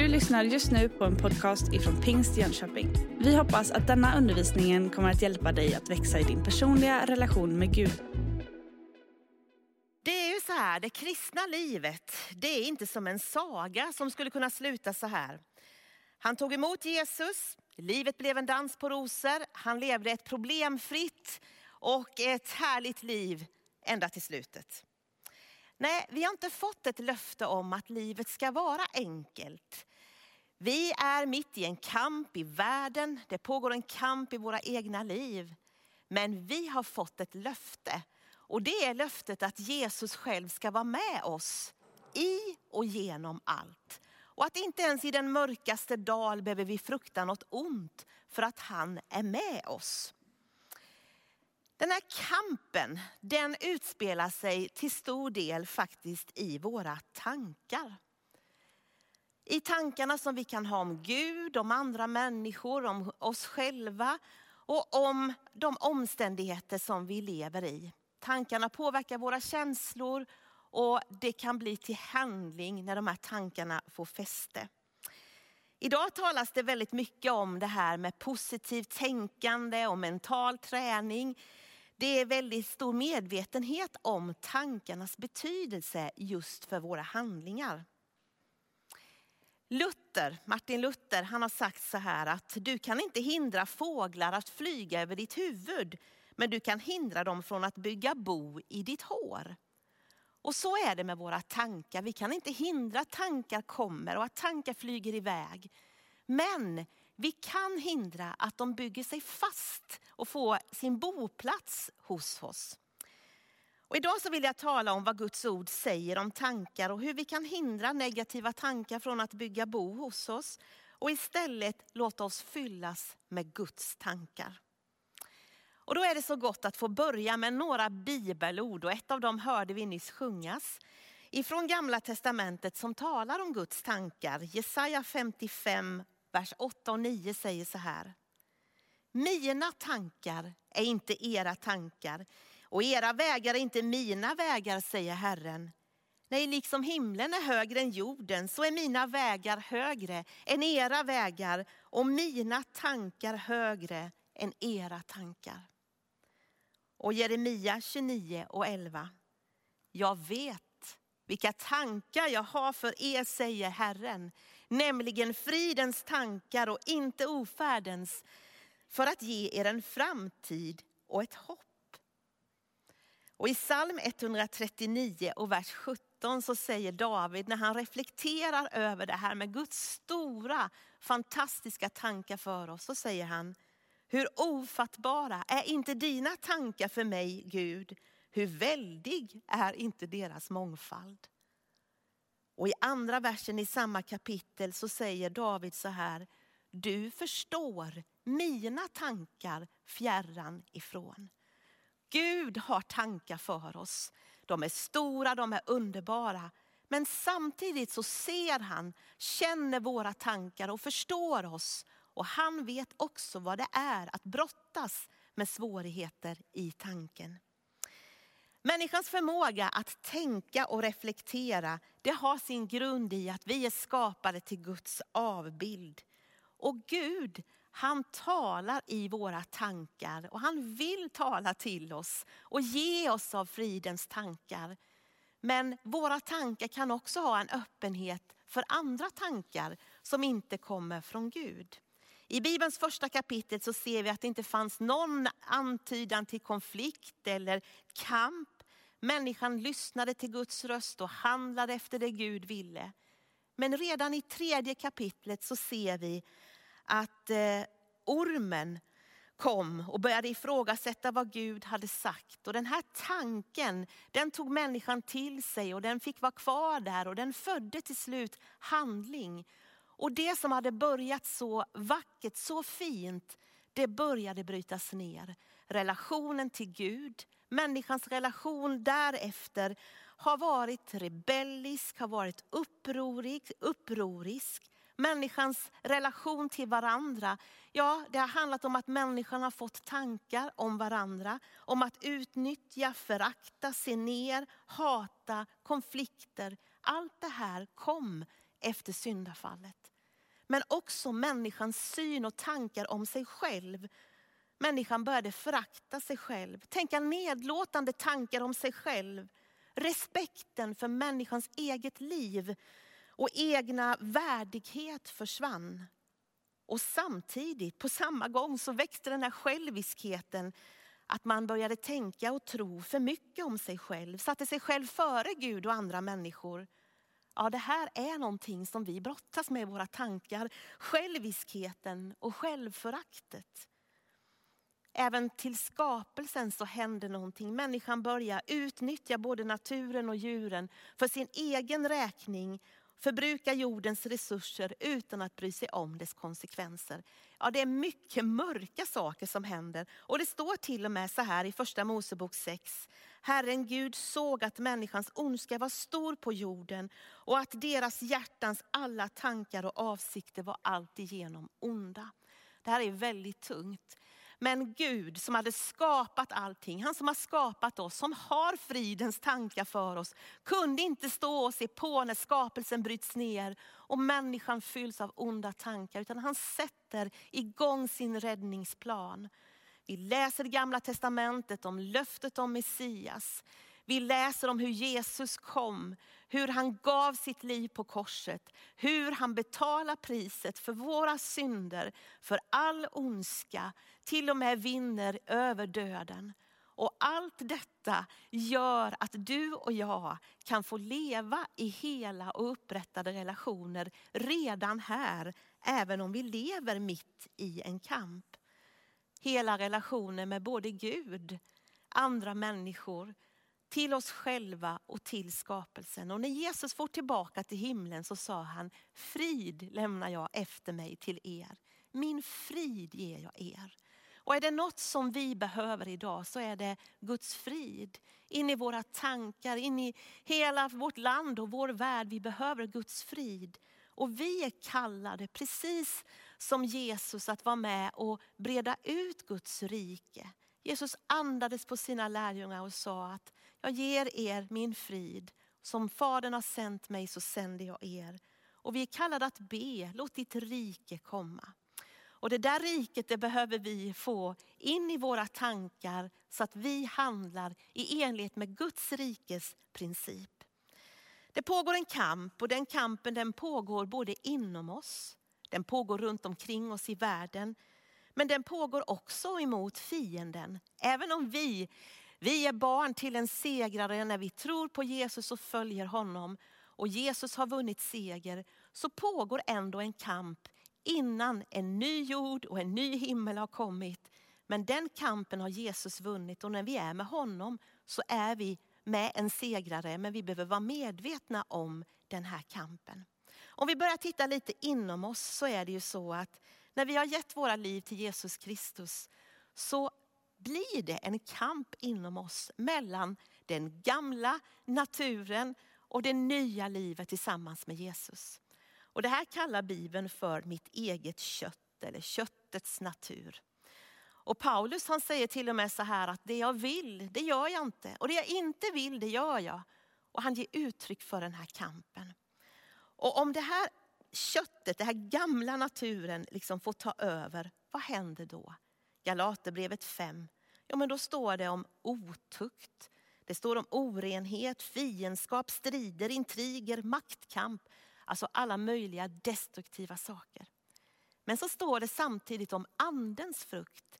Du lyssnar just nu på en podcast ifrån Pingst Jönköping. Vi hoppas att denna undervisning kommer att hjälpa dig att växa i din personliga relation med Gud. Det är ju så här, det kristna livet, det är inte som en saga som skulle kunna sluta så här. Han tog emot Jesus, livet blev en dans på rosor, han levde ett problemfritt och ett härligt liv ända till slutet. Nej, vi har inte fått ett löfte om att livet ska vara enkelt. Vi är mitt i en kamp i världen, det pågår en kamp i våra egna liv. Men vi har fått ett löfte och det är löftet att Jesus själv ska vara med oss i och genom allt. Och att inte ens i den mörkaste dal behöver vi frukta något ont för att han är med oss. Den här kampen, den utspelar sig till stor del faktiskt i våra tankar. I tankarna som vi kan ha om Gud, om andra människor, om oss själva och om de omständigheter som vi lever i. Tankarna påverkar våra känslor och det kan bli till handling när de här tankarna får fäste. Idag talas det väldigt mycket om det här med positivt tänkande och mental träning. Det är väldigt stor medvetenhet om tankarnas betydelse just för våra handlingar. Luther, Martin Luther, han har sagt så här att du kan inte hindra fåglar att flyga över ditt huvud, men du kan hindra dem från att bygga bo i ditt hår. Och så är det med våra tankar. Vi kan inte hindra att tankar kommer och att tankar flyger iväg. Men vi kan hindra att de bygger sig fast och får sin boplats hos oss. Och idag så vill jag tala om vad Guds ord säger om tankar och hur vi kan hindra negativa tankar från att bygga bo hos oss och istället låta oss fyllas med Guds tankar. Och då är det så gott att få börja med några bibelord och ett av dem hörde vi nyss sjungas ifrån gamla testamentet som talar om Guds tankar. Jesaja 55, vers 8 och 9 säger så här. Mina tankar är inte era tankar och era vägar är inte mina vägar, säger Herren. Nej, liksom himlen är högre än jorden så är mina vägar högre än era vägar och mina tankar högre än era tankar. Och Jeremia 29 och 11. Jag vet vilka tankar jag har för er, säger Herren, nämligen fridens tankar och inte ofärdens, för att ge er en framtid och ett hopp. Och i psalm 139 och vers 17 så säger David när han reflekterar över det här med Guds stora fantastiska tankar för oss, så säger han, hur ofattbara är inte dina tankar för mig Gud? Hur väldig är inte deras mångfald? Och i andra versen i samma kapitel så säger David så här, du förstår mina tankar fjärran ifrån. Gud har tankar för oss. De är stora, de är underbara. Men samtidigt så ser han, känner våra tankar och förstår oss. Och han vet också vad det är att brottas med svårigheter i tanken. Människans förmåga att tänka och reflektera, det har sin grund i att vi är skapade till Guds avbild. Och Gud, han talar i våra tankar och han vill tala till oss och ge oss av fridens tankar. Men våra tankar kan också ha en öppenhet för andra tankar som inte kommer från Gud. I Bibelns första kapitel så ser vi att det inte fanns någon antydan till konflikt eller kamp. Människan lyssnade till Guds röst och handlade efter det Gud ville. Men redan i tredje kapitlet så ser vi att eh, ormen kom och började ifrågasätta vad Gud hade sagt. Och den här tanken, den tog människan till sig och den fick vara kvar där och den födde till slut handling. Och det som hade börjat så vackert, så fint, det började brytas ner. Relationen till Gud, människans relation därefter har varit rebellisk, har varit upprorig, upprorisk. Människans relation till varandra, ja det har handlat om att människan har fått tankar om varandra. Om att utnyttja, förakta, se ner, hata, konflikter. Allt det här kom efter syndafallet. Men också människans syn och tankar om sig själv. Människan började förakta sig själv, tänka nedlåtande tankar om sig själv. Respekten för människans eget liv och egna värdighet försvann. Och samtidigt, på samma gång, så växte den här själviskheten. Att man började tänka och tro för mycket om sig själv, satte sig själv före Gud och andra människor. Ja, det här är någonting som vi brottas med i våra tankar. Själviskheten och självföraktet. Även till skapelsen så händer någonting. Människan börjar utnyttja både naturen och djuren för sin egen räkning förbruka jordens resurser utan att bry sig om dess konsekvenser. Ja, det är mycket mörka saker som händer. Och det står till och med så här i första Mosebok 6. Herren Gud såg att människans ondska var stor på jorden och att deras hjärtans alla tankar och avsikter var alltigenom onda. Det här är väldigt tungt. Men Gud som hade skapat allting, han som har skapat oss, som har fridens tankar för oss, kunde inte stå och se på när skapelsen bryts ner och människan fylls av onda tankar. Utan han sätter igång sin räddningsplan. Vi läser det gamla testamentet om löftet om Messias. Vi läser om hur Jesus kom, hur han gav sitt liv på korset, hur han betalar priset för våra synder, för all ondska, till och med vinner över döden. Och allt detta gör att du och jag kan få leva i hela och upprättade relationer redan här, även om vi lever mitt i en kamp. Hela relationer med både Gud, andra människor, till oss själva och till skapelsen. Och när Jesus får tillbaka till himlen så sa han, frid lämnar jag efter mig till er. Min frid ger jag er. Och är det något som vi behöver idag så är det Guds frid. In i våra tankar, in i hela vårt land och vår värld. Vi behöver Guds frid. Och vi är kallade, precis som Jesus, att vara med och breda ut Guds rike. Jesus andades på sina lärjungar och sa att jag ger er min frid. Som Fadern har sänt mig så sänder jag er. Och vi är kallade att be, låt ditt rike komma. Och det där riket det behöver vi få in i våra tankar så att vi handlar i enlighet med Guds rikes princip. Det pågår en kamp och den kampen den pågår både inom oss, den pågår runt omkring oss i världen. Men den pågår också emot fienden. Även om vi vi är barn till en segrare när vi tror på Jesus och följer honom. Och Jesus har vunnit seger. Så pågår ändå en kamp innan en ny jord och en ny himmel har kommit. Men den kampen har Jesus vunnit och när vi är med honom så är vi med en segrare. Men vi behöver vara medvetna om den här kampen. Om vi börjar titta lite inom oss så är det ju så att när vi har gett våra liv till Jesus Kristus så blir det en kamp inom oss mellan den gamla naturen och det nya livet tillsammans med Jesus. Och det här kallar Bibeln för mitt eget kött eller köttets natur. Och Paulus han säger till och med så här att det jag vill, det gör jag inte. Och det jag inte vill, det gör jag. Och han ger uttryck för den här kampen. Och om det här köttet, den här gamla naturen liksom får ta över, vad händer då? Galaterbrevet 5. Ja, men då står det om otukt. Det står om orenhet, fiendskap, strider, intriger, maktkamp. Alltså alla möjliga destruktiva saker. Men så står det samtidigt om andens frukt.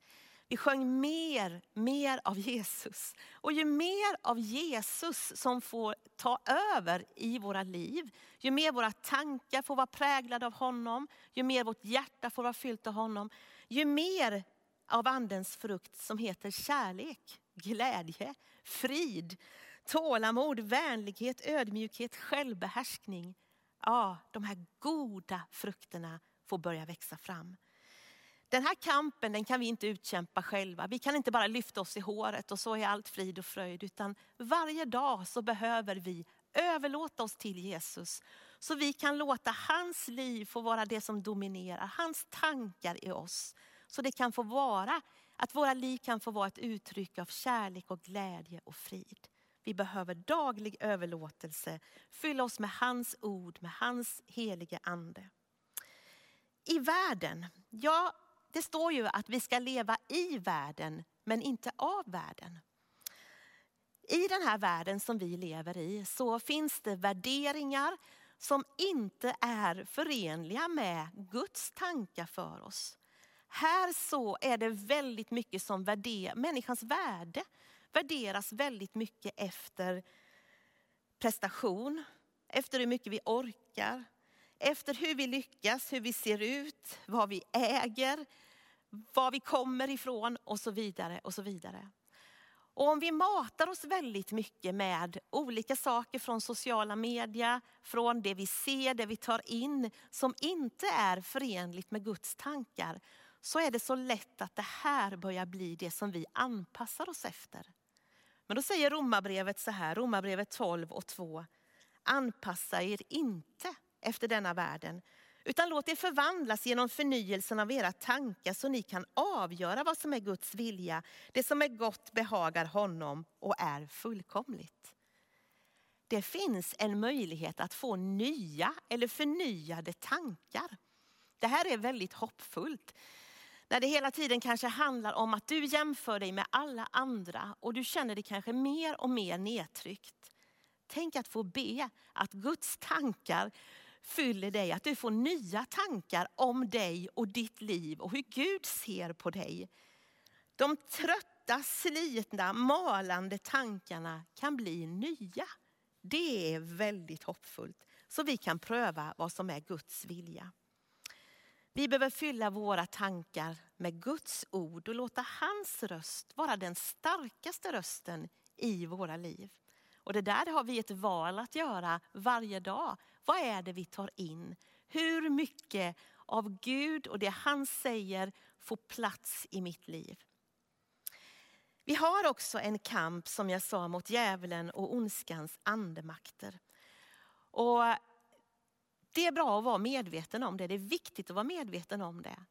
Vi sjöng mer, mer av Jesus. Och ju mer av Jesus som får ta över i våra liv, ju mer våra tankar får vara präglade av honom, ju mer vårt hjärta får vara fyllt av honom, ju mer av andens frukt som heter kärlek, glädje, frid, tålamod, vänlighet, ödmjukhet, självbehärskning. Ja, de här goda frukterna får börja växa fram. Den här kampen den kan vi inte utkämpa själva. Vi kan inte bara lyfta oss i håret och så är allt frid och fröjd. Utan varje dag så behöver vi överlåta oss till Jesus. Så vi kan låta hans liv få vara det som dominerar. Hans tankar i oss. Så det kan få vara, att våra liv kan få vara ett uttryck av kärlek och glädje och frid. Vi behöver daglig överlåtelse. Fylla oss med hans ord, med hans helige ande. I världen, ja det står ju att vi ska leva i världen men inte av världen. I den här världen som vi lever i så finns det värderingar som inte är förenliga med Guds tankar för oss. Här så är det väldigt mycket som värderar, människans värde värderas väldigt mycket efter prestation, efter hur mycket vi orkar, efter hur vi lyckas, hur vi ser ut, vad vi äger, var vi kommer ifrån och så vidare. och så vidare. Och om vi matar oss väldigt mycket med olika saker från sociala medier, från det vi ser, det vi tar in, som inte är förenligt med Guds tankar, så är det så lätt att det här börjar bli det som vi anpassar oss efter. Men då säger Romarbrevet så här, Romarbrevet 12 och 2. Anpassa er inte efter denna världen, utan låt er förvandlas genom förnyelsen av era tankar så ni kan avgöra vad som är Guds vilja, det som är gott behagar honom och är fullkomligt. Det finns en möjlighet att få nya eller förnyade tankar. Det här är väldigt hoppfullt. När det hela tiden kanske handlar om att du jämför dig med alla andra och du känner dig kanske mer och mer nedtryckt. Tänk att få be att Guds tankar fyller dig, att du får nya tankar om dig och ditt liv och hur Gud ser på dig. De trötta, slitna, malande tankarna kan bli nya. Det är väldigt hoppfullt. Så vi kan pröva vad som är Guds vilja. Vi behöver fylla våra tankar med Guds ord och låta hans röst vara den starkaste rösten i våra liv. Och det där har vi ett val att göra varje dag. Vad är det vi tar in? Hur mycket av Gud och det han säger får plats i mitt liv? Vi har också en kamp som jag sa mot djävulen och ondskans andemakter. Och det är bra att vara medveten om det, det är viktigt att vara medveten om det.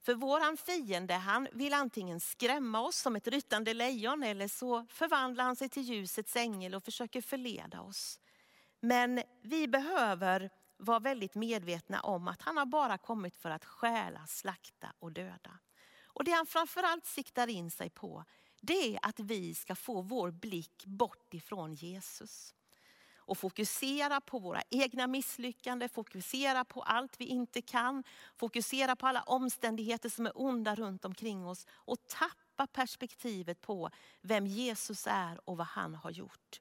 För våran fiende han vill antingen skrämma oss som ett ryttande lejon eller så förvandlar han sig till ljusets ängel och försöker förleda oss. Men vi behöver vara väldigt medvetna om att han har bara kommit för att stjäla, slakta och döda. Och det han framförallt siktar in sig på, det är att vi ska få vår blick bort ifrån Jesus och fokusera på våra egna misslyckanden, fokusera på allt vi inte kan, fokusera på alla omständigheter som är onda runt omkring oss och tappa perspektivet på vem Jesus är och vad han har gjort.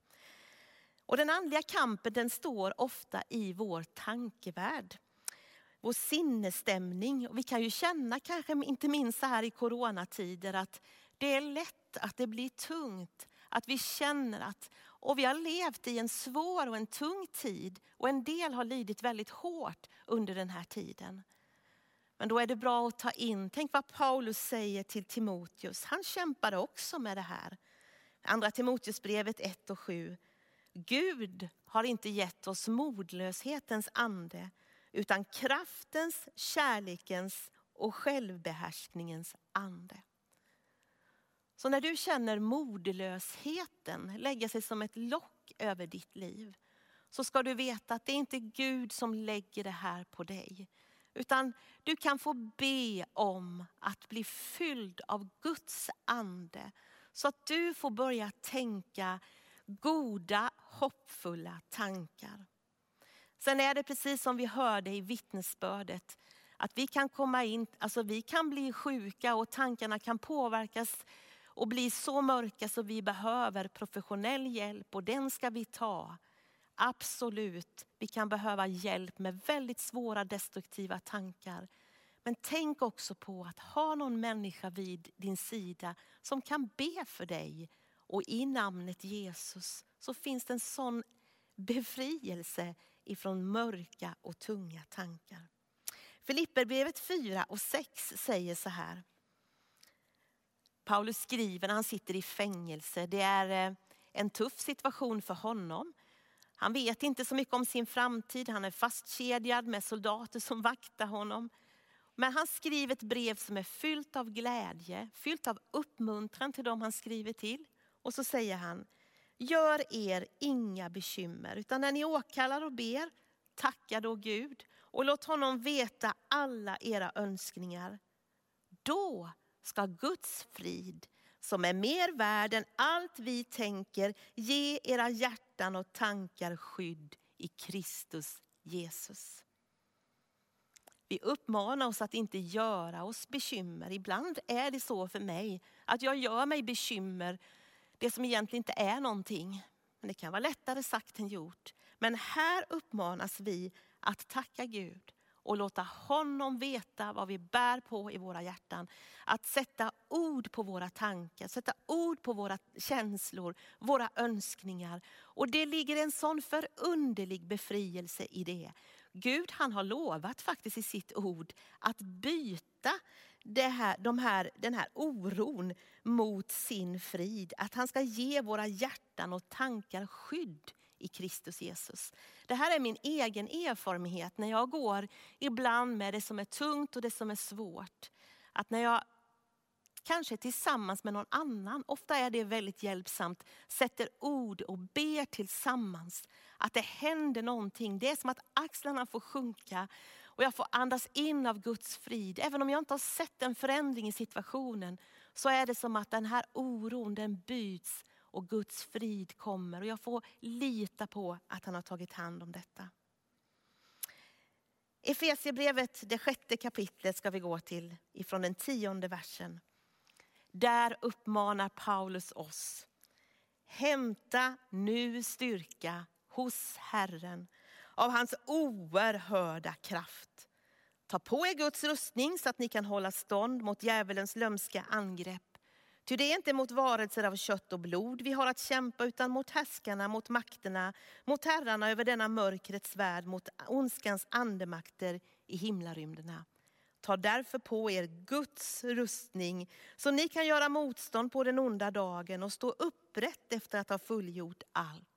Och den andliga kampen den står ofta i vår tankevärld. Vår sinnesstämning. Och vi kan ju känna, kanske inte minst så här i coronatider, att det är lätt att det blir tungt. Att vi känner att och vi har levt i en svår och en tung tid och en del har lidit väldigt hårt under den här tiden. Men då är det bra att ta in, tänk vad Paulus säger till Timoteus. Han kämpade också med det här. Andra Timoteusbrevet 1 och 7. Gud har inte gett oss modlöshetens ande utan kraftens, kärlekens och självbehärskningens ande. Så när du känner modlösheten lägga sig som ett lock över ditt liv, så ska du veta att det är inte Gud som lägger det här på dig. Utan du kan få be om att bli fylld av Guds ande. Så att du får börja tänka goda, hoppfulla tankar. Sen är det precis som vi hörde i vittnesbördet, att vi kan komma in, alltså vi kan bli sjuka och tankarna kan påverkas och bli så mörka så vi behöver professionell hjälp och den ska vi ta. Absolut, vi kan behöva hjälp med väldigt svåra destruktiva tankar. Men tänk också på att ha någon människa vid din sida som kan be för dig. Och i namnet Jesus så finns det en sån befrielse ifrån mörka och tunga tankar. Filipperbrevet 4 och 6 säger så här. Paulus skriver när han sitter i fängelse. Det är eh, en tuff situation för honom. Han vet inte så mycket om sin framtid. Han är fastkedjad med soldater som vaktar honom. Men han skriver ett brev som är fyllt av glädje, fyllt av uppmuntran till dem han skriver till. Och så säger han, Gör er inga bekymmer, utan när ni åkallar och ber, tacka då Gud och låt honom veta alla era önskningar. Då ska Guds frid, som är mer värd än allt vi tänker, ge era hjärtan och tankar skydd i Kristus Jesus. Vi uppmanar oss att inte göra oss bekymmer. Ibland är det så för mig att jag gör mig bekymmer, det som egentligen inte är någonting. Men det kan vara lättare sagt än gjort. Men här uppmanas vi att tacka Gud och låta honom veta vad vi bär på i våra hjärtan. Att sätta ord på våra tankar, sätta ord på våra känslor, våra önskningar. Och det ligger en sån förunderlig befrielse i det. Gud han har lovat faktiskt i sitt ord att byta det här, de här, den här oron mot sin frid. Att han ska ge våra hjärtan och tankar skydd i Kristus Jesus. Det här är min egen erfarenhet när jag går ibland med det som är tungt och det som är svårt. Att när jag kanske tillsammans med någon annan, ofta är det väldigt hjälpsamt, sätter ord och ber tillsammans. Att det händer någonting. Det är som att axlarna får sjunka och jag får andas in av Guds frid. Även om jag inte har sett en förändring i situationen så är det som att den här oron den byts och Guds frid kommer. Och jag får lita på att han har tagit hand om detta. Efesierbrevet, det sjätte kapitlet ska vi gå till ifrån den tionde versen. Där uppmanar Paulus oss. Hämta nu styrka hos Herren av hans oerhörda kraft. Ta på er Guds rustning så att ni kan hålla stånd mot djävulens lömska angrepp. Ty det är inte mot varelser av kött och blod vi har att kämpa utan mot härskarna, mot makterna, mot herrarna över denna mörkrets värld, mot ondskans andemakter i himlarymderna. Ta därför på er Guds rustning så ni kan göra motstånd på den onda dagen och stå upprätt efter att ha fullgjort allt.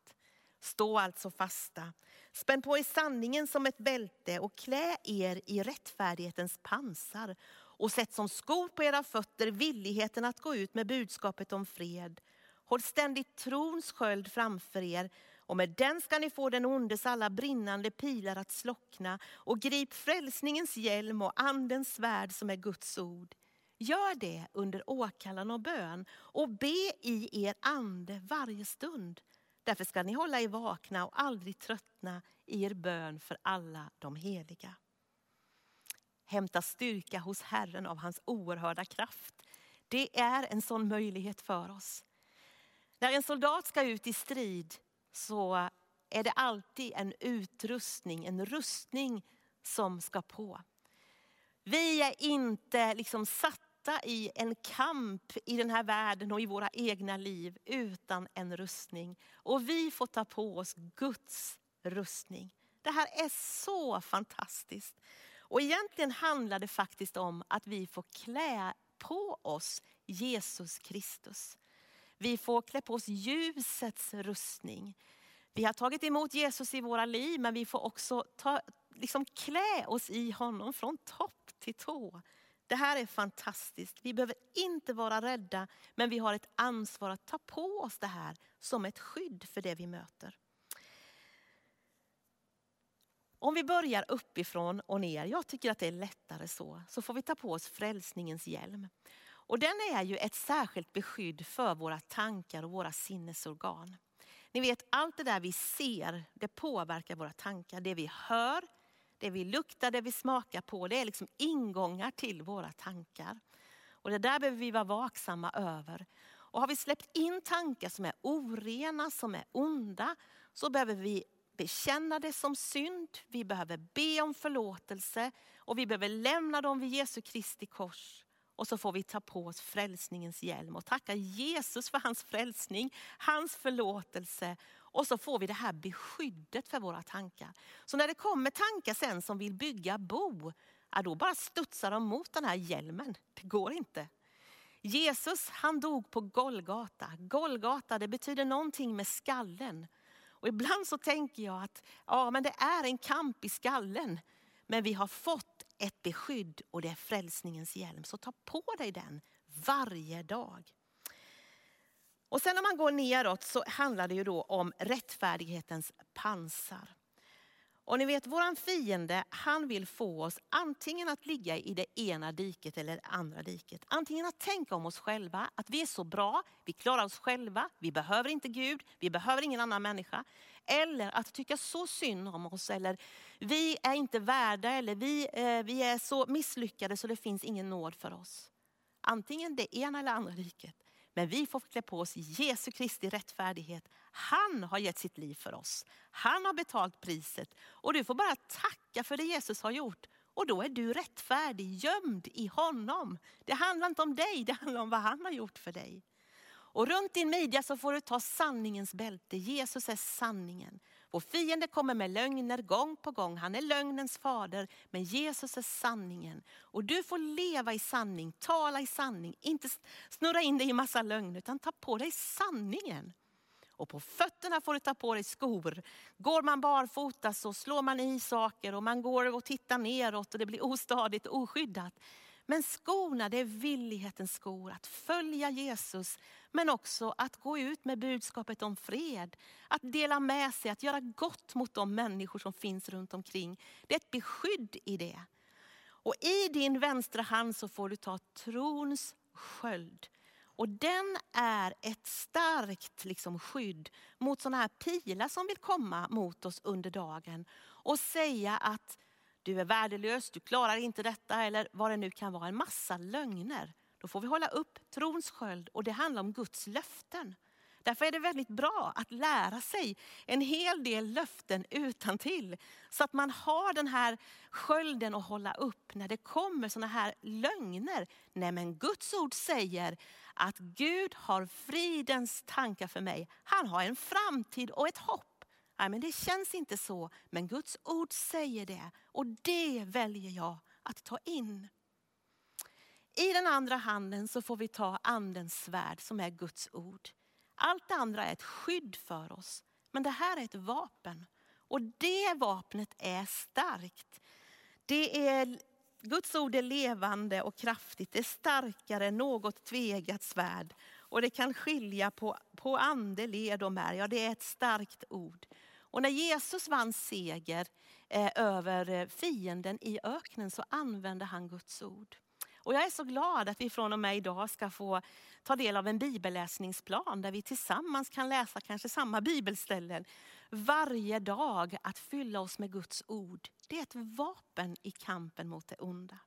Stå alltså fasta. Spänn på er sanningen som ett bälte och klä er i rättfärdighetens pansar och sätt som skor på era fötter villigheten att gå ut med budskapet om fred. Håll ständigt trons sköld framför er och med den ska ni få den ondes alla brinnande pilar att slockna och grip frälsningens hjälm och andens svärd som är Guds ord. Gör det under åkallan och bön och be i er ande varje stund. Därför ska ni hålla er vakna och aldrig tröttna i er bön för alla de heliga hämta styrka hos Herren av hans oerhörda kraft. Det är en sån möjlighet för oss. När en soldat ska ut i strid så är det alltid en utrustning, en rustning som ska på. Vi är inte liksom satta i en kamp i den här världen och i våra egna liv utan en rustning. Och vi får ta på oss Guds rustning. Det här är så fantastiskt. Och egentligen handlar det faktiskt om att vi får klä på oss Jesus Kristus. Vi får klä på oss ljusets rustning. Vi har tagit emot Jesus i våra liv men vi får också ta, liksom klä oss i honom från topp till tå. Det här är fantastiskt. Vi behöver inte vara rädda men vi har ett ansvar att ta på oss det här som ett skydd för det vi möter. Om vi börjar uppifrån och ner, jag tycker att det är lättare så, så får vi ta på oss frälsningens hjälm. Och den är ju ett särskilt beskydd för våra tankar och våra sinnesorgan. Ni vet allt det där vi ser, det påverkar våra tankar. Det vi hör, det vi luktar, det vi smakar på, det är liksom ingångar till våra tankar. Och det där behöver vi vara vaksamma över. Och har vi släppt in tankar som är orena, som är onda, så behöver vi bekänna det som synd, vi behöver be om förlåtelse och vi behöver lämna dem vid Jesu Kristi kors. Och så får vi ta på oss frälsningens hjälm och tacka Jesus för hans frälsning, hans förlåtelse. Och så får vi det här beskyddet för våra tankar. Så när det kommer tankar sen som vill bygga bo, ja, då bara studsar de mot den här hjälmen. Det går inte. Jesus han dog på Golgata. Golgata det betyder någonting med skallen. Och ibland så tänker jag att ja, men det är en kamp i skallen. Men vi har fått ett beskydd och det är frälsningens hjälm. Så ta på dig den varje dag. Och sen när man går neråt så handlar det ju då om rättfärdighetens pansar. Och ni vet, våran fiende, han vill få oss antingen att ligga i det ena diket eller det andra diket. Antingen att tänka om oss själva, att vi är så bra, vi klarar oss själva, vi behöver inte Gud, vi behöver ingen annan människa. Eller att tycka så synd om oss, eller vi är inte värda, eller vi, eh, vi är så misslyckade så det finns ingen nåd för oss. Antingen det ena eller andra diket. Men vi får klä på oss Jesu Kristi rättfärdighet. Han har gett sitt liv för oss. Han har betalt priset. Och du får bara tacka för det Jesus har gjort. Och då är du rättfärdig, gömd i honom. Det handlar inte om dig, det handlar om vad han har gjort för dig. Och runt din midja så får du ta sanningens bälte. Jesus är sanningen. Vår fiende kommer med lögner gång på gång. Han är lögnens fader, men Jesus är sanningen. Och du får leva i sanning, tala i sanning, inte snurra in dig i massa lögner, utan ta på dig sanningen. Och på fötterna får du ta på dig skor. Går man barfota så slår man i saker och man går och tittar neråt och det blir ostadigt och oskyddat. Men skorna, det är villighetens skor, att följa Jesus, men också att gå ut med budskapet om fred. Att dela med sig, att göra gott mot de människor som finns runt omkring. Det är ett beskydd i det. Och i din vänstra hand så får du ta trons sköld. Och den är ett starkt liksom, skydd mot sådana här pilar som vill komma mot oss under dagen. Och säga att du är värdelös, du klarar inte detta eller vad det nu kan vara. En massa lögner. Då får vi hålla upp trons sköld och det handlar om Guds löften. Därför är det väldigt bra att lära sig en hel del löften utan till Så att man har den här skölden att hålla upp när det kommer sådana här lögner. Nej men Guds ord säger att Gud har fridens tankar för mig. Han har en framtid och ett hopp. Nej men det känns inte så, men Guds ord säger det. Och det väljer jag att ta in. I den andra handen så får vi ta andens svärd som är Guds ord. Allt det andra är ett skydd för oss. Men det här är ett vapen. Och det vapnet är starkt. Det är, Guds ord är levande och kraftigt. Det är starkare än något tvegat svärd. Och det kan skilja på, på ande, led och märg. Ja, det är ett starkt ord. Och när Jesus vann seger eh, över eh, fienden i öknen så använde han Guds ord. Och jag är så glad att vi från och med idag ska få ta del av en bibelläsningsplan där vi tillsammans kan läsa kanske samma bibelställen varje dag. Att fylla oss med Guds ord, det är ett vapen i kampen mot det onda.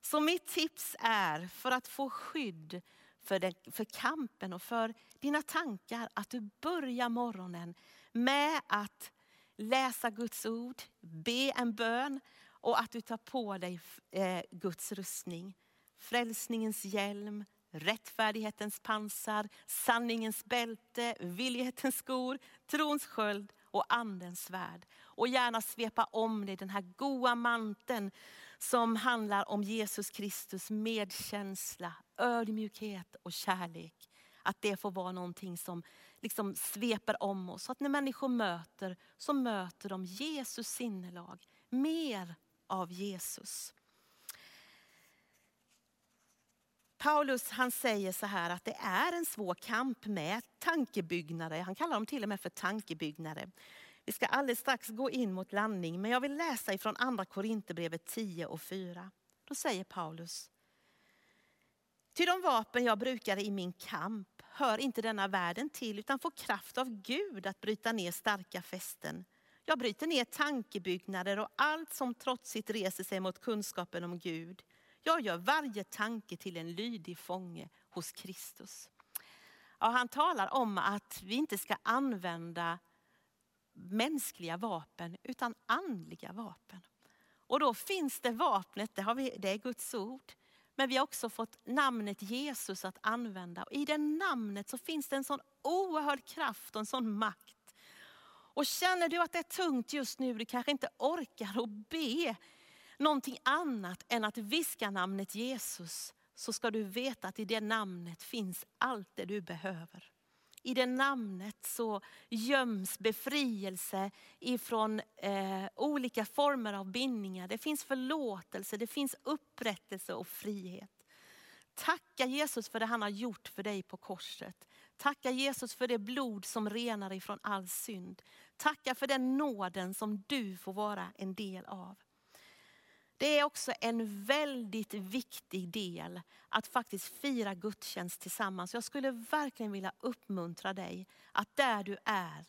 Så mitt tips är för att få skydd för, den, för kampen och för dina tankar att du börjar morgonen med att läsa Guds ord, be en bön och att du tar på dig eh, Guds rustning. Frälsningens hjälm, rättfärdighetens pansar, sanningens bälte, villighetens skor, trons sköld och andens svärd. Och gärna svepa om dig den här goa manteln som handlar om Jesus Kristus medkänsla, ödmjukhet och kärlek. Att det får vara någonting som liksom sveper om oss. Så att när människor möter, så möter de Jesus sinnelag. Mer av Jesus. Paulus han säger så här att det är en svår kamp med tankebyggnader. Han kallar dem till och med för tankebyggnader. Vi ska alldeles strax gå in mot landning, men jag vill läsa ifrån andra Korinthierbrevet 10 och 4. Då säger Paulus. Till de vapen jag brukar i min kamp hör inte denna världen till, utan får kraft av Gud att bryta ner starka fästen. Jag bryter ner tankebyggnader och allt som trotsigt reser sig mot kunskapen om Gud. Jag gör varje tanke till en lydig fånge hos Kristus. Ja, han talar om att vi inte ska använda mänskliga vapen utan andliga vapen. Och då finns det vapnet, det, har vi, det är Guds ord. Men vi har också fått namnet Jesus att använda. Och I det namnet så finns det en sån oerhörd kraft och en sån makt. Och känner du att det är tungt just nu, du kanske inte orkar att be någonting annat än att viska namnet Jesus, så ska du veta att i det namnet finns allt det du behöver. I det namnet så göms befrielse ifrån eh, olika former av bindningar. Det finns förlåtelse, det finns upprättelse och frihet. Tacka Jesus för det han har gjort för dig på korset. Tacka Jesus för det blod som renar ifrån all synd. Tacka för den nåden som du får vara en del av. Det är också en väldigt viktig del att faktiskt fira gudstjänst tillsammans. Jag skulle verkligen vilja uppmuntra dig att där du är,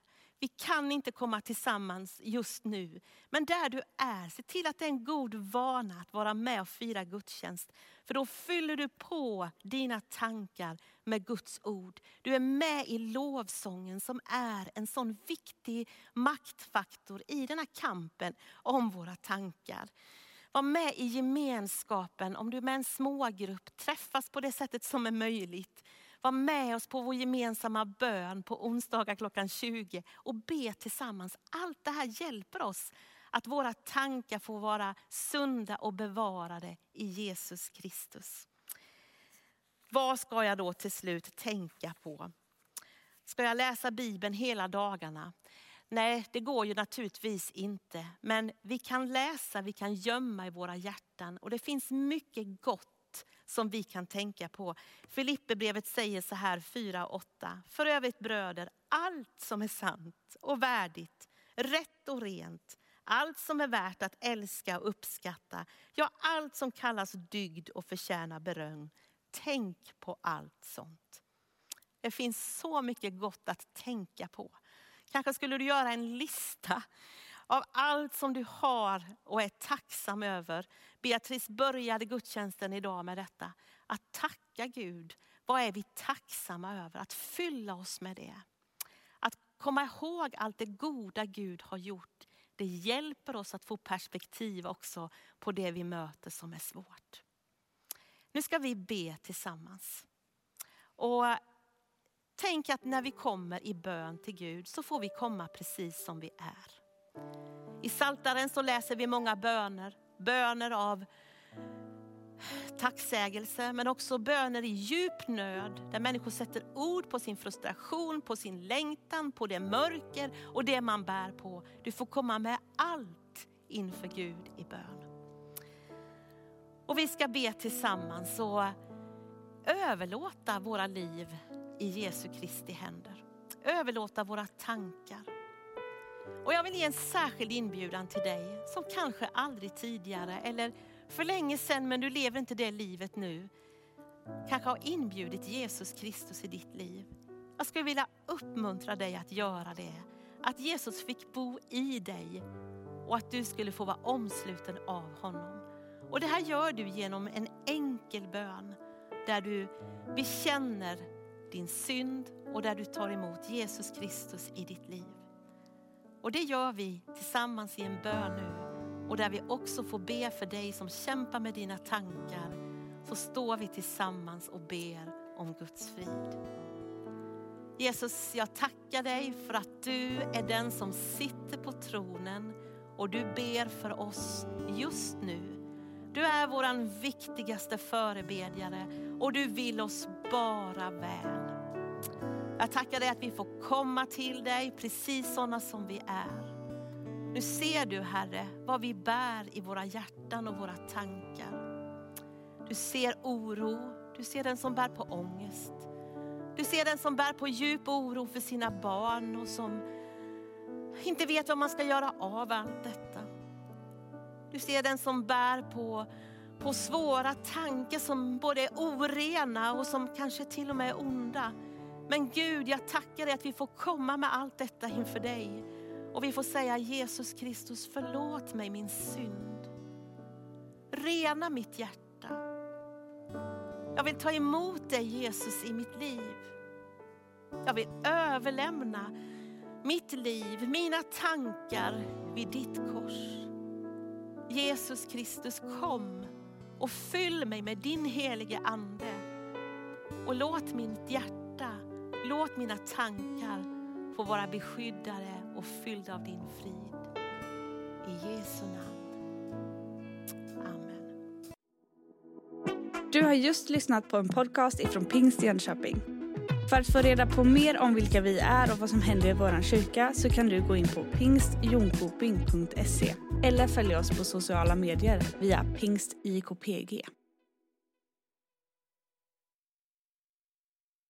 vi kan inte komma tillsammans just nu, men där du är, se till att det är en god vana att vara med och fira gudstjänst. För då fyller du på dina tankar med Guds ord. Du är med i lovsången som är en sån viktig maktfaktor i den här kampen om våra tankar. Var med i gemenskapen, om du är med en smågrupp, träffas på det sättet som är möjligt. Var med oss på vår gemensamma bön på onsdagar klockan 20 och be tillsammans. Allt det här hjälper oss att våra tankar får vara sunda och bevarade i Jesus Kristus. Vad ska jag då till slut tänka på? Ska jag läsa Bibeln hela dagarna? Nej, det går ju naturligtvis inte. Men vi kan läsa, vi kan gömma i våra hjärtan. Och det finns mycket gott som vi kan tänka på. Filipperbrevet säger så här 4.8. För övrigt bröder, allt som är sant och värdigt, rätt och rent, allt som är värt att älska och uppskatta, ja allt som kallas dygd och förtjänar beröm. Tänk på allt sånt. Det finns så mycket gott att tänka på. Kanske skulle du göra en lista av allt som du har och är tacksam över. Beatrice började gudstjänsten idag med detta. Att tacka Gud. Vad är vi tacksamma över? Att fylla oss med det. Att komma ihåg allt det goda Gud har gjort. Det hjälper oss att få perspektiv också på det vi möter som är svårt. Nu ska vi be tillsammans. Och Tänk att när vi kommer i bön till Gud så får vi komma precis som vi är. I Saltaren så läser vi många böner. Böner av tacksägelse men också böner i djup nöd där människor sätter ord på sin frustration, på sin längtan, på det mörker och det man bär på. Du får komma med allt inför Gud i bön. Och vi ska be tillsammans och överlåta våra liv i Jesu Kristi händer. Överlåta våra tankar. Och jag vill ge en särskild inbjudan till dig som kanske aldrig tidigare eller för länge sedan men du lever inte det livet nu. Kanske har inbjudit Jesus Kristus i ditt liv. Jag skulle vilja uppmuntra dig att göra det. Att Jesus fick bo i dig och att du skulle få vara omsluten av honom. Och det här gör du genom en enkel bön där du bekänner din synd och där du tar emot Jesus Kristus i ditt liv. Och det gör vi tillsammans i en bön nu och där vi också får be för dig som kämpar med dina tankar. Så står vi tillsammans och ber om Guds frid. Jesus, jag tackar dig för att du är den som sitter på tronen och du ber för oss just nu. Du är vår viktigaste förebedjare och du vill oss bara väl. Jag tackar dig att vi får komma till dig precis sådana som vi är. Nu ser du Herre vad vi bär i våra hjärtan och våra tankar. Du ser oro, du ser den som bär på ångest. Du ser den som bär på djup oro för sina barn och som inte vet vad man ska göra av allt detta. Du ser den som bär på, på svåra tankar som både är orena och som kanske till och med är onda. Men Gud, jag tackar dig att vi får komma med allt detta inför dig. Och vi får säga Jesus Kristus, förlåt mig min synd. Rena mitt hjärta. Jag vill ta emot dig Jesus i mitt liv. Jag vill överlämna mitt liv, mina tankar vid ditt kors. Jesus Kristus kom och fyll mig med din helige Ande. Och låt mitt hjärta, låt mina tankar få vara beskyddade och fyllda av din frid. I Jesu namn. Amen. Du har just lyssnat på en podcast ifrån Pingst Jönköping. För att få reda på mer om vilka vi är och vad som händer i vår kyrka så kan du gå in på pingstjonkoping.se eller följa oss på sociala medier via pingstjkpg.